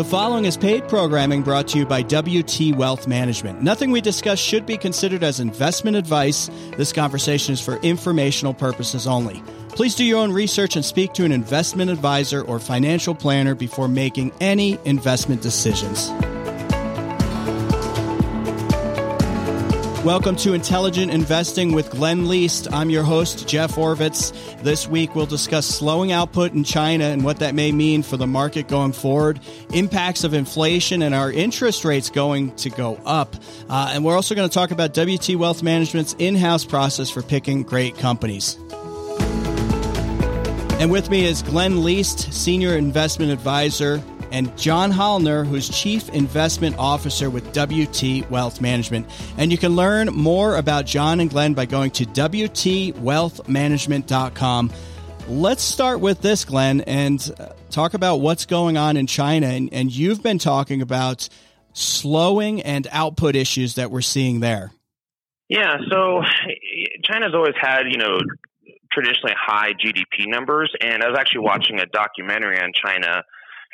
The following is paid programming brought to you by WT Wealth Management. Nothing we discuss should be considered as investment advice. This conversation is for informational purposes only. Please do your own research and speak to an investment advisor or financial planner before making any investment decisions. Welcome to Intelligent Investing with Glenn Leest. I'm your host, Jeff Orvitz. This week, we'll discuss slowing output in China and what that may mean for the market going forward, impacts of inflation, and our interest rates going to go up. Uh, and we're also going to talk about WT Wealth Management's in house process for picking great companies. And with me is Glenn Leest, Senior Investment Advisor and John Hollner, who's Chief Investment Officer with WT Wealth Management. And you can learn more about John and Glenn by going to WTWealthManagement.com. Let's start with this, Glenn, and uh, talk about what's going on in China. And, and you've been talking about slowing and output issues that we're seeing there. Yeah, so China's always had, you know, traditionally high GDP numbers. And I was actually watching a documentary on China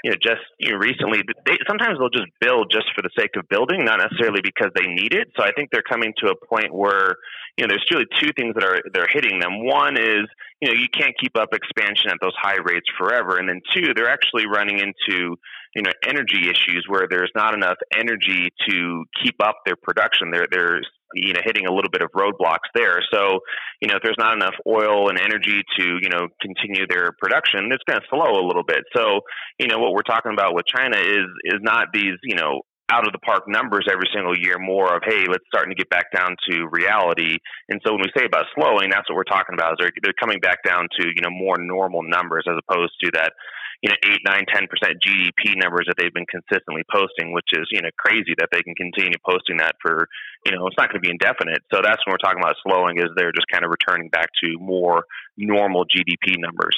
you know, just you know, recently, they, sometimes they'll just build just for the sake of building, not necessarily because they need it. So I think they're coming to a point where, you know, there's really two things that are they're hitting them. One is, you know, you can't keep up expansion at those high rates forever, and then two, they're actually running into you know energy issues where there's not enough energy to keep up their production. They're they're you know hitting a little bit of roadblocks there. So you know if there's not enough oil and energy to you know continue their production, it's going to slow a little bit. So you know what we're talking about with China is is not these you know out of the park numbers every single year more of hey let's starting to get back down to reality and so when we say about slowing that's what we're talking about is they're, they're coming back down to you know more normal numbers as opposed to that you know eight, nine, ten percent GDP numbers that they've been consistently posting, which is you know crazy that they can continue posting that for you know it's not going to be indefinite. So that's when we're talking about slowing is they're just kind of returning back to more normal GDP numbers.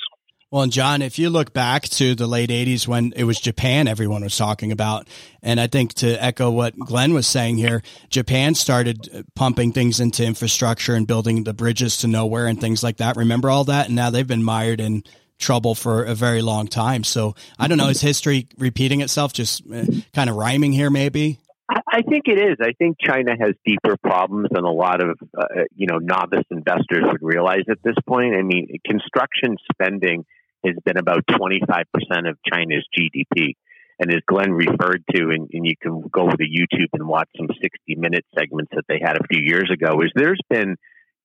Well, and John, if you look back to the late 80s when it was Japan everyone was talking about, and I think to echo what Glenn was saying here, Japan started uh, pumping things into infrastructure and building the bridges to nowhere and things like that. Remember all that? And now they've been mired in trouble for a very long time. So I don't know, is history repeating itself, just uh, kind of rhyming here, maybe? I think it is. I think China has deeper problems than a lot of uh, you know novice investors would realize at this point. I mean, construction spending has been about 25% of China's GDP. And as Glenn referred to, and, and you can go to YouTube and watch some 60 minute segments that they had a few years ago, is there's been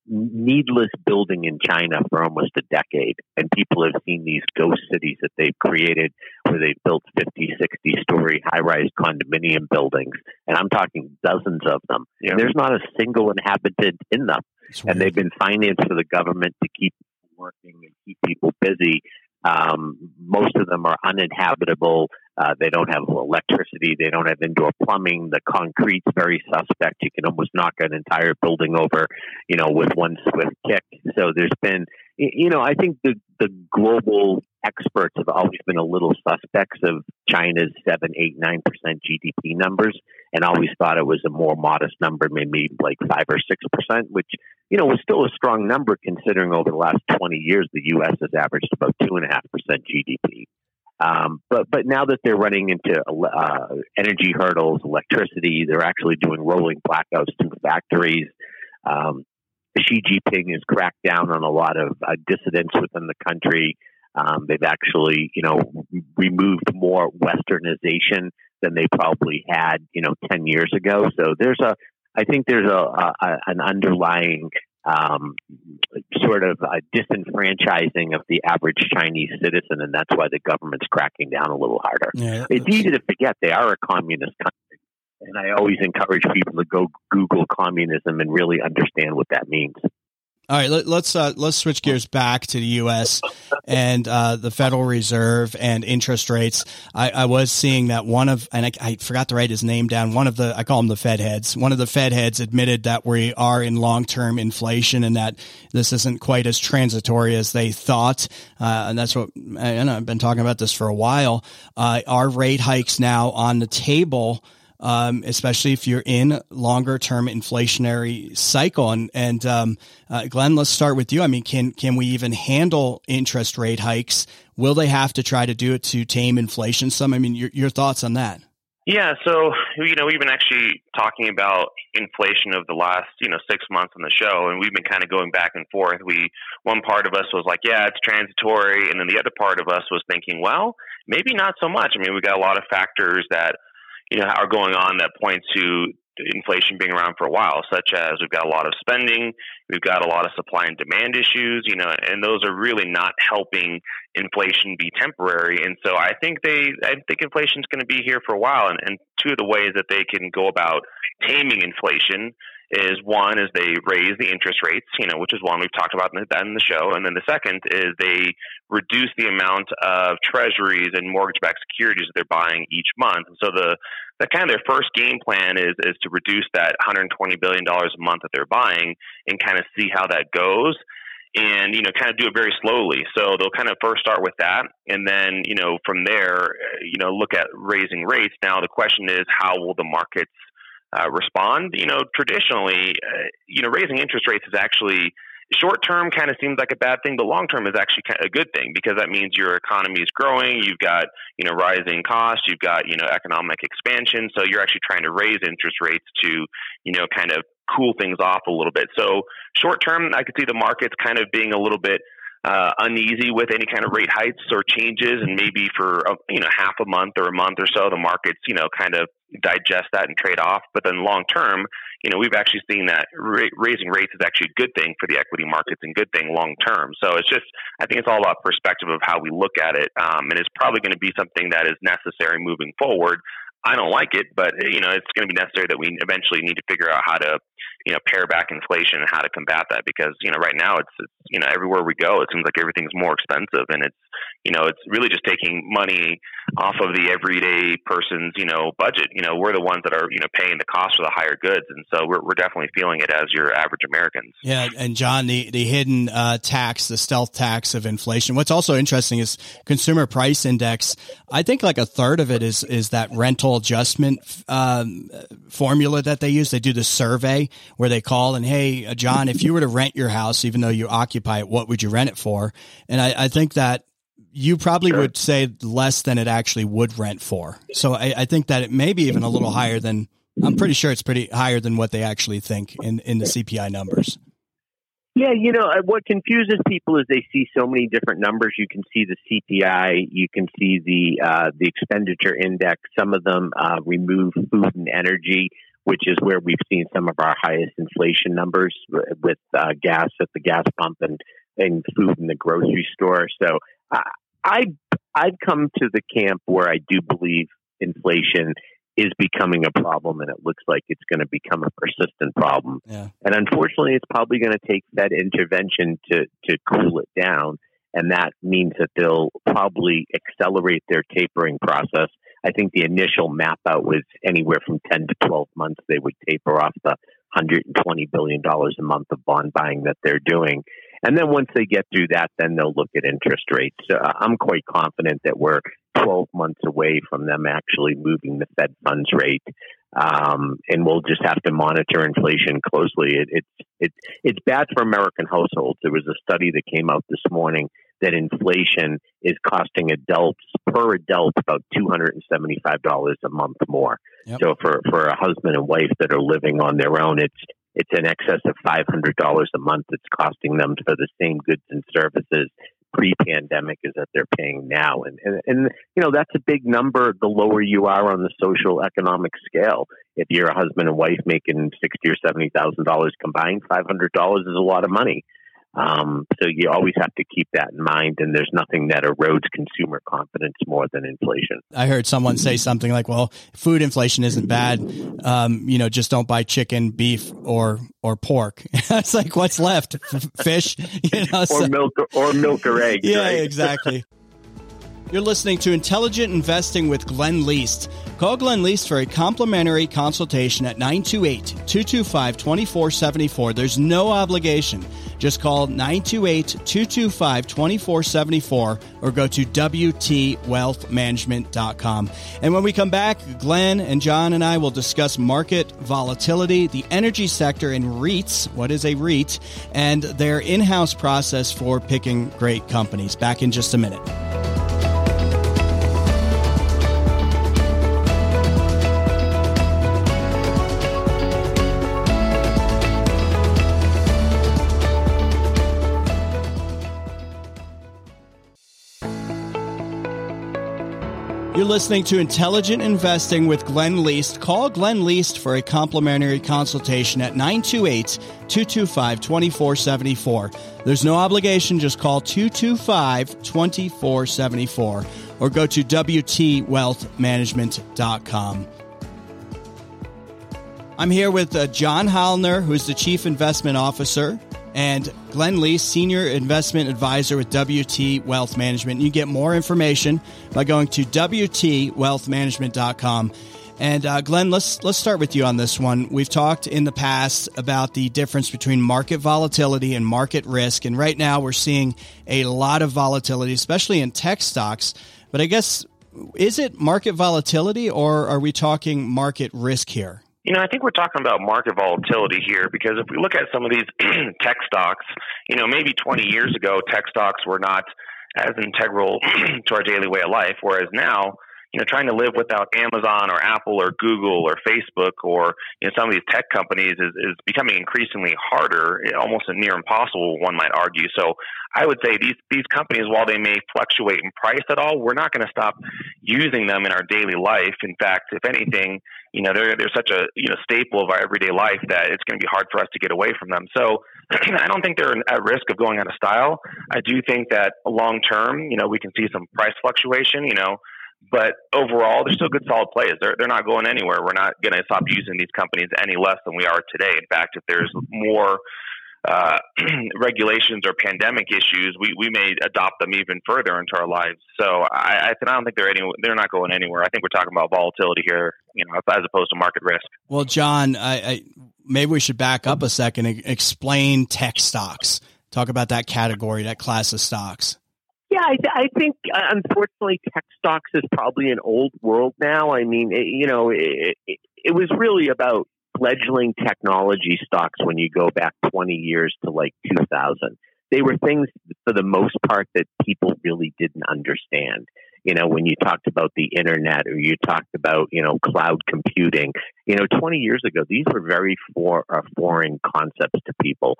needless building in China for almost a decade. And people have seen these ghost cities that they've created where they've built 50, 60 story high rise condominium buildings. And I'm talking dozens of them. Yeah. There's not a single inhabitant in them. And they've been financed for the government to keep working and keep people busy. Um, most of them are uninhabitable. Uh, they don't have electricity. They don't have indoor plumbing. The concrete's very suspect. You can almost knock an entire building over, you know, with one swift kick. So there's been, you know, I think the the global experts have always been a little suspects of China's seven, eight, nine percent GDP numbers, and always thought it was a more modest number, maybe like five or six percent, which you know was still a strong number considering over the last twenty years the U.S. has averaged about two and a half percent GDP. Um, but but now that they're running into uh, energy hurdles, electricity, they're actually doing rolling blackouts through factories. Um, Xi Jinping has cracked down on a lot of uh, dissidents within the country. Um, they've actually, you know, removed more westernization than they probably had, you know, ten years ago. So there's a, I think there's a, a an underlying um, sort of a disenfranchising of the average Chinese citizen, and that's why the government's cracking down a little harder. Yeah, it's easy to forget they are a communist country, and I always encourage people to go Google communism and really understand what that means. All right, let, us uh, let's switch gears back to the U.S. and uh, the Federal Reserve and interest rates. I, I was seeing that one of, and I, I, forgot to write his name down. One of the, I call him the Fed heads. One of the Fed heads admitted that we are in long term inflation and that this isn't quite as transitory as they thought. Uh, and that's what, and I've been talking about this for a while. Uh, our rate hikes now on the table um, especially if you're in longer term inflationary cycle. And, and um, uh, Glenn, let's start with you. I mean, can can we even handle interest rate hikes Will they have to try to do it to tame inflation some? I mean, your, your thoughts on that? Yeah, so you know we've been actually talking about inflation of the last you know six months on the show, and we've been kind of going back and forth. We one part of us was like, yeah, it's transitory, and then the other part of us was thinking, well, maybe not so much. I mean, we got a lot of factors that you know are going on that point to inflation being around for a while, such as we've got a lot of spending, we've got a lot of supply and demand issues, you know, and those are really not helping inflation be temporary. And so I think they, I think inflation is going to be here for a while. And, and two of the ways that they can go about taming inflation is one is they raise the interest rates, you know, which is one we've talked about in the, in the show, and then the second is they reduce the amount of treasuries and mortgage-backed securities that they're buying each month. And so the the kind of their first game plan is is to reduce that 120 billion dollars a month that they're buying and kind of see how that goes and you know kind of do it very slowly. So they'll kind of first start with that and then you know from there you know look at raising rates. Now the question is how will the markets uh, respond you know traditionally uh, you know raising interest rates is actually short term kind of seems like a bad thing, but long term is actually a good thing because that means your economy is growing. You've got you know rising costs. You've got you know economic expansion. So you're actually trying to raise interest rates to you know kind of cool things off a little bit. So short term, I could see the markets kind of being a little bit uh, uneasy with any kind of rate hikes or changes, and maybe for a, you know half a month or a month or so, the markets you know kind of digest that and trade off. But then long term, you know, we've actually seen that ra- raising rates is actually a good thing for the equity markets and good thing long term. So it's just, I think it's all about perspective of how we look at it, um, and it's probably going to be something that is necessary moving forward. I don't like it, but you know it's going to be necessary that we eventually need to figure out how to, you know, pare back inflation and how to combat that because you know right now it's, it's you know everywhere we go it seems like everything's more expensive and it's you know it's really just taking money off of the everyday person's you know budget. You know we're the ones that are you know paying the cost for the higher goods, and so we're we're definitely feeling it as your average Americans. Yeah, and John, the the hidden uh, tax, the stealth tax of inflation. What's also interesting is consumer price index. I think like a third of it is is that rental adjustment um, formula that they use. They do the survey where they call and, hey, uh, John, if you were to rent your house, even though you occupy it, what would you rent it for? And I, I think that you probably sure. would say less than it actually would rent for. So I, I think that it may be even a little higher than. I'm pretty sure it's pretty higher than what they actually think in in the CPI numbers. Yeah, you know, uh, what confuses people is they see so many different numbers. You can see the CPI, you can see the uh, the expenditure index. Some of them uh, remove food and energy, which is where we've seen some of our highest inflation numbers with uh, gas at the gas pump and and food in the grocery store. So uh, I I've come to the camp where I do believe inflation is becoming a problem and it looks like it's going to become a persistent problem. Yeah. And unfortunately, it's probably going to take Fed intervention to, to cool it down. And that means that they'll probably accelerate their tapering process. I think the initial map out was anywhere from 10 to 12 months they would taper off the $120 billion a month of bond buying that they're doing. And then once they get through that, then they'll look at interest rates. So uh, I'm quite confident that we're 12 months away from them actually moving the Fed funds rate. Um, and we'll just have to monitor inflation closely. It, it, it's bad for American households. There was a study that came out this morning that inflation is costing adults per adult about two hundred and seventy five dollars a month more. Yep. So for for a husband and wife that are living on their own, it's it's in excess of five hundred dollars a month. It's costing them for the same goods and services pre-pandemic is that they're paying now, and, and and you know that's a big number. The lower you are on the social economic scale, if you're a husband and wife making sixty or seventy thousand dollars combined, five hundred dollars is a lot of money. Um, so you always have to keep that in mind, and there's nothing that erodes consumer confidence more than inflation. I heard someone say something like, "Well, food inflation isn't bad. Um, you know, just don't buy chicken, beef, or or pork." it's like, what's left? Fish, you know, or so. milk, or milk or eggs. Yeah, right? exactly. You're listening to Intelligent Investing with Glenn Leest. Call Glenn Leest for a complimentary consultation at 928 225 2474. There's no obligation. Just call 928 225 2474 or go to WTWealthManagement.com. And when we come back, Glenn and John and I will discuss market volatility, the energy sector, and REITs. What is a REIT? And their in house process for picking great companies. Back in just a minute. You're listening to Intelligent Investing with Glenn Leest. Call Glenn Leest for a complimentary consultation at 928 225 2474. There's no obligation, just call 225 2474 or go to WTWealthManagement.com. I'm here with uh, John Hollner, who's the Chief Investment Officer and Glenn Leest, Senior Investment Advisor with WT Wealth Management. You get more information by going to WTWealthManagement.com. And uh, Glenn, let's let's start with you on this one. We've talked in the past about the difference between market volatility and market risk, and right now we're seeing a lot of volatility, especially in tech stocks. But I guess is it market volatility, or are we talking market risk here? You know, I think we're talking about market volatility here because if we look at some of these tech stocks, you know, maybe 20 years ago, tech stocks were not as integral to our daily way of life, whereas now, you know, trying to live without Amazon or Apple or Google or Facebook or you know some of these tech companies is, is becoming increasingly harder, almost near impossible, one might argue. So I would say these these companies, while they may fluctuate in price at all, we're not going to stop using them in our daily life. In fact, if anything, you know they're they're such a you know staple of our everyday life that it's going to be hard for us to get away from them. So I don't think they're at risk of going out of style. I do think that long term, you know, we can see some price fluctuation. You know, but overall, they're still good, solid plays. They're they're not going anywhere. We're not going to stop using these companies any less than we are today. In fact, if there's more uh, regulations or pandemic issues, we, we may adopt them even further into our lives. So I, I, I don't think they're any, they're not going anywhere. I think we're talking about volatility here, you know, as opposed to market risk. Well, John, I, I maybe we should back up a second and explain tech stocks. Talk about that category, that class of stocks. Yeah, I, th- I think uh, unfortunately tech stocks is probably an old world now. I mean, it, you know, it, it, it was really about fledgling technology stocks when you go back 20 years to like 2000. They were things for the most part that people really didn't understand. You know, when you talked about the internet or you talked about, you know, cloud computing, you know, 20 years ago, these were very for, uh, foreign concepts to people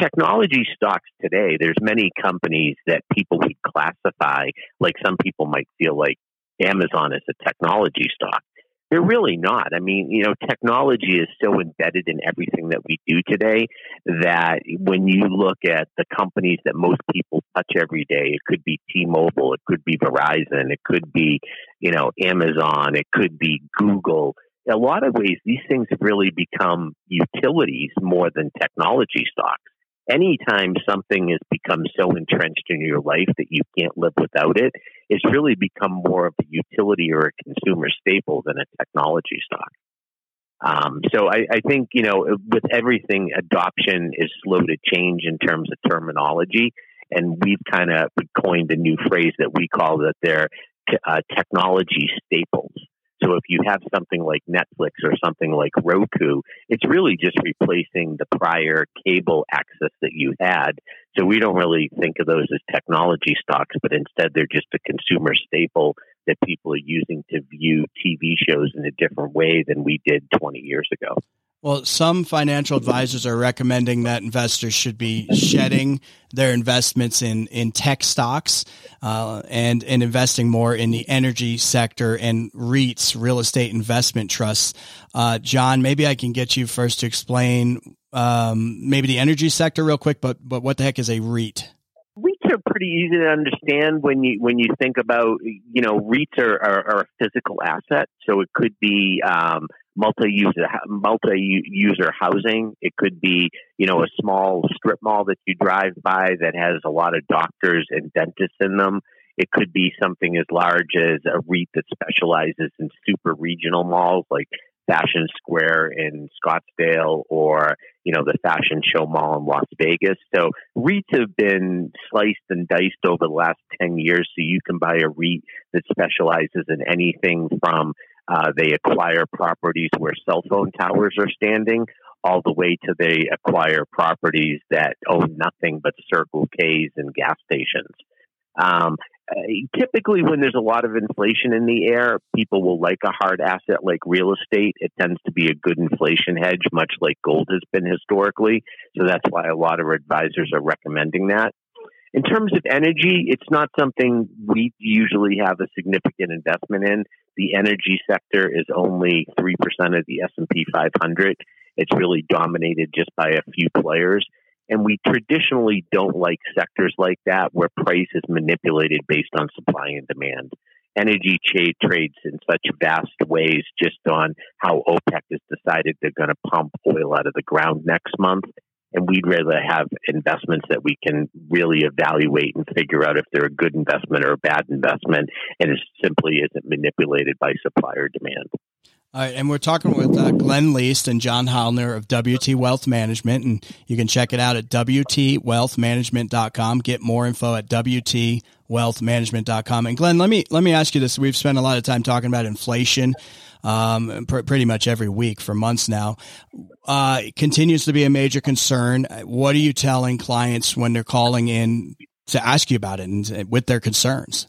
technology stocks today, there's many companies that people would classify, like some people might feel like Amazon is a technology stock. They're really not. I mean, you know, technology is so embedded in everything that we do today that when you look at the companies that most people touch every day, it could be T-Mobile, it could be Verizon, it could be, you know, Amazon, it could be Google. In a lot of ways, these things really become utilities more than technology stocks anytime something has become so entrenched in your life that you can't live without it, it's really become more of a utility or a consumer staple than a technology stock. Um, so I, I, think you know with everything, adoption is slow to change in terms of terminology, and we've kind of coined a new phrase that we call that they're uh, technology staples. So if you have something like Netflix or something like Roku, it's really just replacing the prior cable access that you had. So we don't really think of those as technology stocks, but instead they're just a consumer staple that people are using to view TV shows in a different way than we did 20 years ago. Well, some financial advisors are recommending that investors should be shedding their investments in, in tech stocks uh, and, and investing more in the energy sector and REITs, real estate investment trusts. Uh, John, maybe I can get you first to explain um, maybe the energy sector real quick, but, but what the heck is a REIT? REITs are pretty easy to understand when you when you think about you know REITs are, are, are a physical asset, so it could be um, multi-user multi-user housing. It could be, you know, a small strip mall that you drive by that has a lot of doctors and dentists in them. It could be something as large as a REIT that specializes in super regional malls like Fashion Square in Scottsdale or, you know, the Fashion Show Mall in Las Vegas. So REITs have been sliced and diced over the last 10 years. So you can buy a REIT that specializes in anything from uh, they acquire properties where cell phone towers are standing, all the way to they acquire properties that own nothing but Circle K's and gas stations. Um, typically, when there's a lot of inflation in the air, people will like a hard asset like real estate. It tends to be a good inflation hedge, much like gold has been historically. So that's why a lot of advisors are recommending that. In terms of energy, it's not something we usually have a significant investment in. The energy sector is only 3% of the S&P 500. It's really dominated just by a few players. And we traditionally don't like sectors like that where price is manipulated based on supply and demand. Energy trade trades in such vast ways just on how OPEC has decided they're going to pump oil out of the ground next month. And we'd rather have investments that we can really evaluate and figure out if they're a good investment or a bad investment, and it simply isn't manipulated by supply or demand. All right, and we're talking with uh, Glenn Leest and John Hollner of WT Wealth Management, and you can check it out at WTWealthManagement.com. Get more info at WTWealthManagement.com. And Glenn, let me let me ask you this: We've spent a lot of time talking about inflation, um, pr- pretty much every week for months now. Uh, continues to be a major concern. What are you telling clients when they're calling in to ask you about it and with their concerns?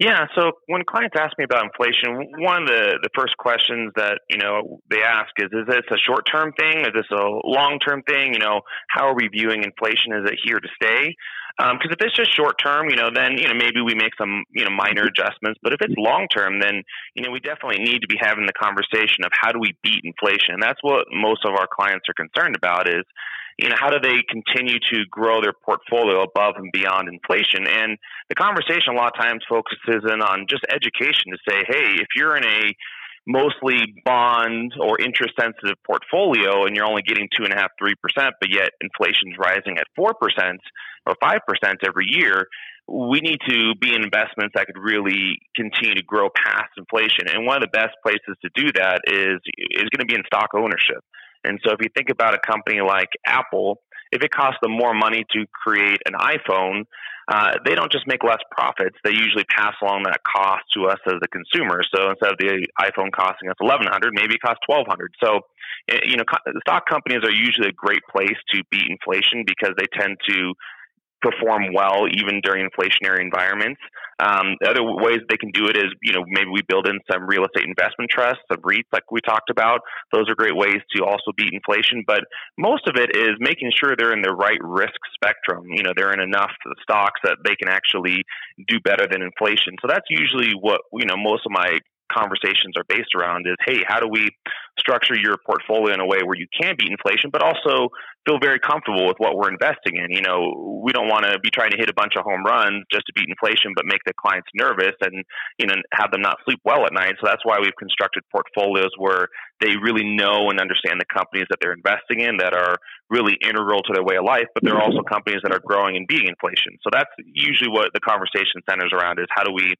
Yeah, so when clients ask me about inflation, one of the, the first questions that, you know, they ask is, is this a short term thing? Is this a long term thing? You know, how are we viewing inflation? Is it here to stay? Because um, if it's just short term, you know, then, you know, maybe we make some, you know, minor adjustments. But if it's long term, then, you know, we definitely need to be having the conversation of how do we beat inflation? And that's what most of our clients are concerned about is, you know, how do they continue to grow their portfolio above and beyond inflation? And the conversation a lot of times focuses in on just education to say, hey, if you're in a mostly bond or interest sensitive portfolio and you're only getting two and a half, three percent, but yet inflation's rising at four percent or five percent every year, we need to be in investments that could really continue to grow past inflation. And one of the best places to do that is is going to be in stock ownership. And so if you think about a company like Apple, if it costs them more money to create an iPhone, uh, they don't just make less profits. They usually pass along that cost to us as a consumer. So instead of the iPhone costing us eleven hundred, maybe it costs twelve hundred. So eh, you know, stock companies are usually a great place to beat inflation because they tend to perform well even during inflationary environments. Um, the other ways they can do it is, you know, maybe we build in some real estate investment trusts, some REITs like we talked about. Those are great ways to also beat inflation. But most of it is making sure they're in the right risk spectrum. You know, they're in enough stocks that they can actually do better than inflation. So that's usually what, you know, most of my conversations are based around is hey how do we structure your portfolio in a way where you can beat inflation but also feel very comfortable with what we're investing in. You know we don't want to be trying to hit a bunch of home runs just to beat inflation but make the clients nervous and you know have them not sleep well at night. So that's why we've constructed portfolios where they really know and understand the companies that they're investing in that are really integral to their way of life but they're also companies that are growing and beating inflation. So that's usually what the conversation centers around is how do we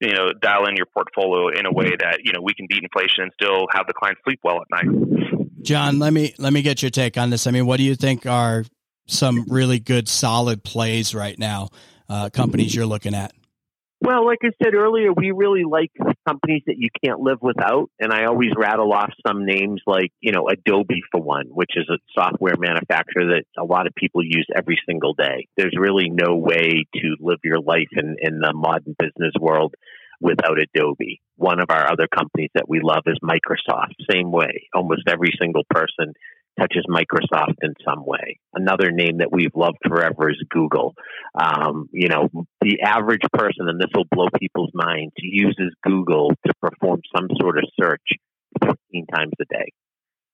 you know, dial in your portfolio in a way that, you know, we can beat inflation and still have the client sleep well at night. John, let me let me get your take on this. I mean, what do you think are some really good solid plays right now, uh, companies you're looking at? Well, like I said earlier, we really like companies that you can't live without. And I always rattle off some names like, you know, Adobe for one, which is a software manufacturer that a lot of people use every single day. There's really no way to live your life in, in the modern business world without Adobe. One of our other companies that we love is Microsoft. Same way. Almost every single person touches Microsoft in some way. Another name that we've loved forever is Google. Um, you know, the average person, and this will blow people's minds, uses Google to perform some sort of search 15 times a day.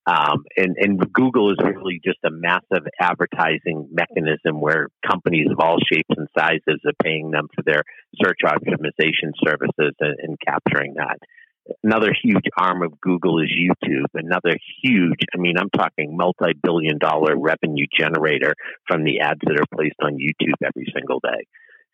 Um, and, and Google is really just a massive advertising mechanism where companies of all shapes and sizes are paying them for their search optimization services and, and capturing that. Another huge arm of Google is YouTube. Another huge, I mean, I'm talking multi billion dollar revenue generator from the ads that are placed on YouTube every single day.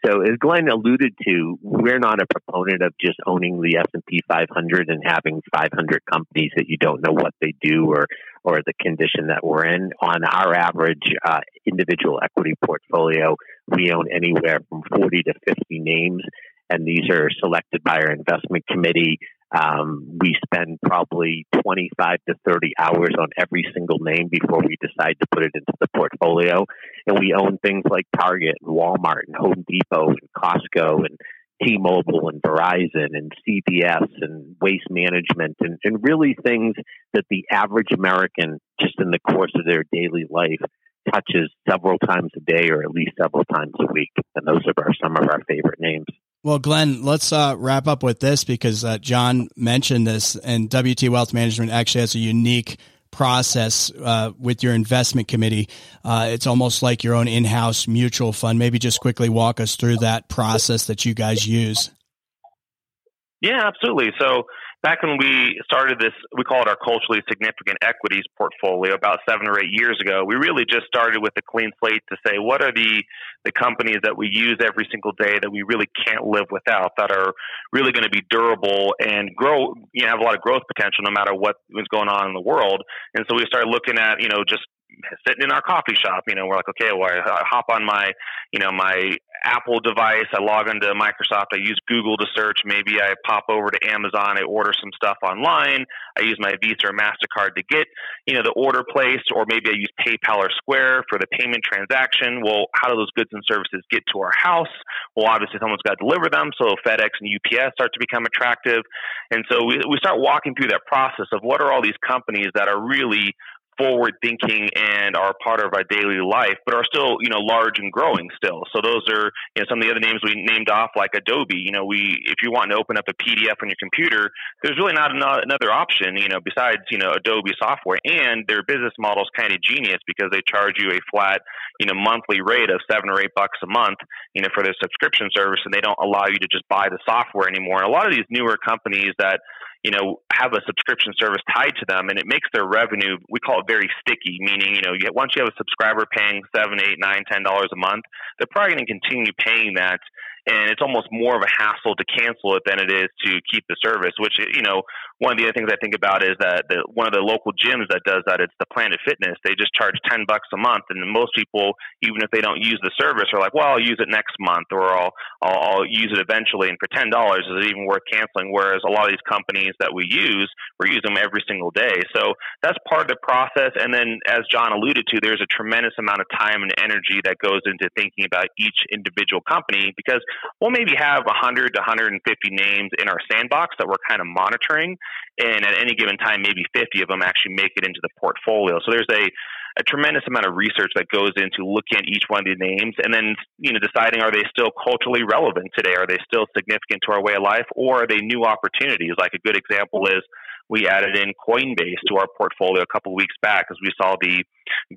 So as Glenn alluded to, we're not a proponent of just owning the S&P 500 and having 500 companies that you don't know what they do or, or the condition that we're in. On our average uh, individual equity portfolio, we own anywhere from 40 to 50 names and these are selected by our investment committee um, we spend probably 25 to 30 hours on every single name before we decide to put it into the portfolio. And we own things like Target and Walmart and Home Depot and Costco and T-Mobile and Verizon and CVS and Waste Management and, and really things that the average American, just in the course of their daily life, touches several times a day or at least several times a week. And those are some of our favorite names. Well, Glenn, let's uh, wrap up with this because uh, John mentioned this, and WT Wealth Management actually has a unique process uh, with your investment committee. Uh, it's almost like your own in-house mutual fund. Maybe just quickly walk us through that process that you guys use. Yeah, absolutely. So back when we started this, we call it our culturally significant equities portfolio about seven or eight years ago. We really just started with a clean slate to say what are the the companies that we use every single day that we really can't live without that are really going to be durable and grow you know, have a lot of growth potential no matter what is going on in the world and so we started looking at you know just sitting in our coffee shop, you know, we're like, okay, well, I hop on my, you know, my Apple device, I log into Microsoft, I use Google to search, maybe I pop over to Amazon, I order some stuff online, I use my Visa or MasterCard to get, you know, the order placed, or maybe I use PayPal or Square for the payment transaction. Well, how do those goods and services get to our house? Well, obviously someone's got to deliver them, so FedEx and UPS start to become attractive. And so we, we start walking through that process of what are all these companies that are really forward thinking and are part of our daily life, but are still, you know, large and growing still. So those are, you know, some of the other names we named off like Adobe. You know, we, if you want to open up a PDF on your computer, there's really not another option, you know, besides, you know, Adobe software. And their business model is kind of genius because they charge you a flat, you know, monthly rate of seven or eight bucks a month, you know, for their subscription service, and they don't allow you to just buy the software anymore. And a lot of these newer companies that you know, have a subscription service tied to them, and it makes their revenue. We call it very sticky, meaning you know, you, once you have a subscriber paying seven, eight, nine, ten dollars a month, they're probably going to continue paying that and it's almost more of a hassle to cancel it than it is to keep the service. Which you know, one of the other things I think about is that the, one of the local gyms that does that. It's the Planet Fitness. They just charge ten bucks a month, and most people, even if they don't use the service, are like, "Well, I'll use it next month, or I'll I'll, I'll use it eventually." And for ten dollars, is it even worth canceling? Whereas a lot of these companies that we use, we use them every single day. So that's part of the process. And then, as John alluded to, there's a tremendous amount of time and energy that goes into thinking about each individual company because we'll maybe have 100 to 150 names in our sandbox that we're kind of monitoring. And at any given time, maybe 50 of them actually make it into the portfolio. So there's a, a tremendous amount of research that goes into looking at each one of the names and then you know deciding are they still culturally relevant today? Are they still significant to our way of life? Or are they new opportunities? Like a good example is we added in Coinbase to our portfolio a couple of weeks back as we saw the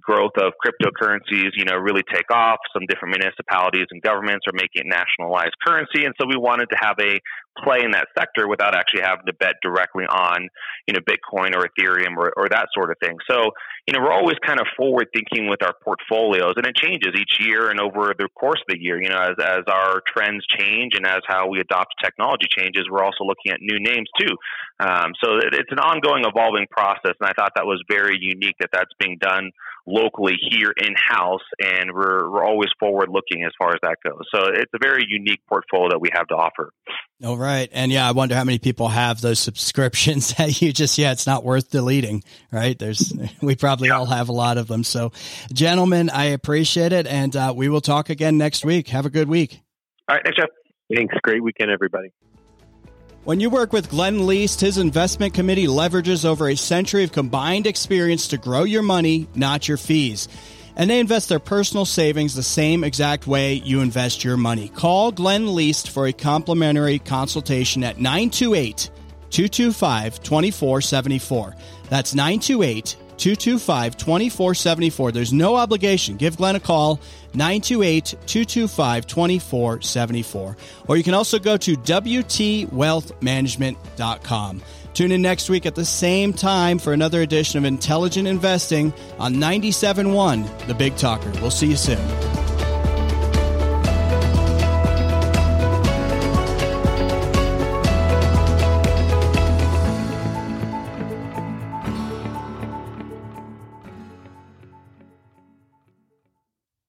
growth of cryptocurrencies, you know, really take off. Some different municipalities and governments are making it nationalized currency, and so we wanted to have a play in that sector without actually having to bet directly on, you know, Bitcoin or Ethereum or, or that sort of thing. So, you know, we're always kind of forward thinking with our portfolios, and it changes each year and over the course of the year. You know, as as our trends change and as how we adopt technology changes, we're also looking at new names too. Um, so it, it's an ongoing, evolving process, and I thought that was very unique that that's being done locally here in house, and we're we're always forward looking as far as that goes. So it's a very unique portfolio that we have to offer. All right, and yeah, I wonder how many people have those subscriptions that you just yeah, it's not worth deleting, right? There's we probably yeah. all have a lot of them. So, gentlemen, I appreciate it, and uh, we will talk again next week. Have a good week. All right, thanks, Jeff. Thanks. Great weekend, everybody. When you work with Glenn Leest, his investment committee leverages over a century of combined experience to grow your money, not your fees. And they invest their personal savings the same exact way you invest your money. Call Glenn Leest for a complimentary consultation at 928 225 2474. That's 928 225 2474. There's no obligation. Give Glenn a call, 928 225 2474. Or you can also go to WTWealthManagement.com. Tune in next week at the same time for another edition of Intelligent Investing on 97.1 The Big Talker. We'll see you soon.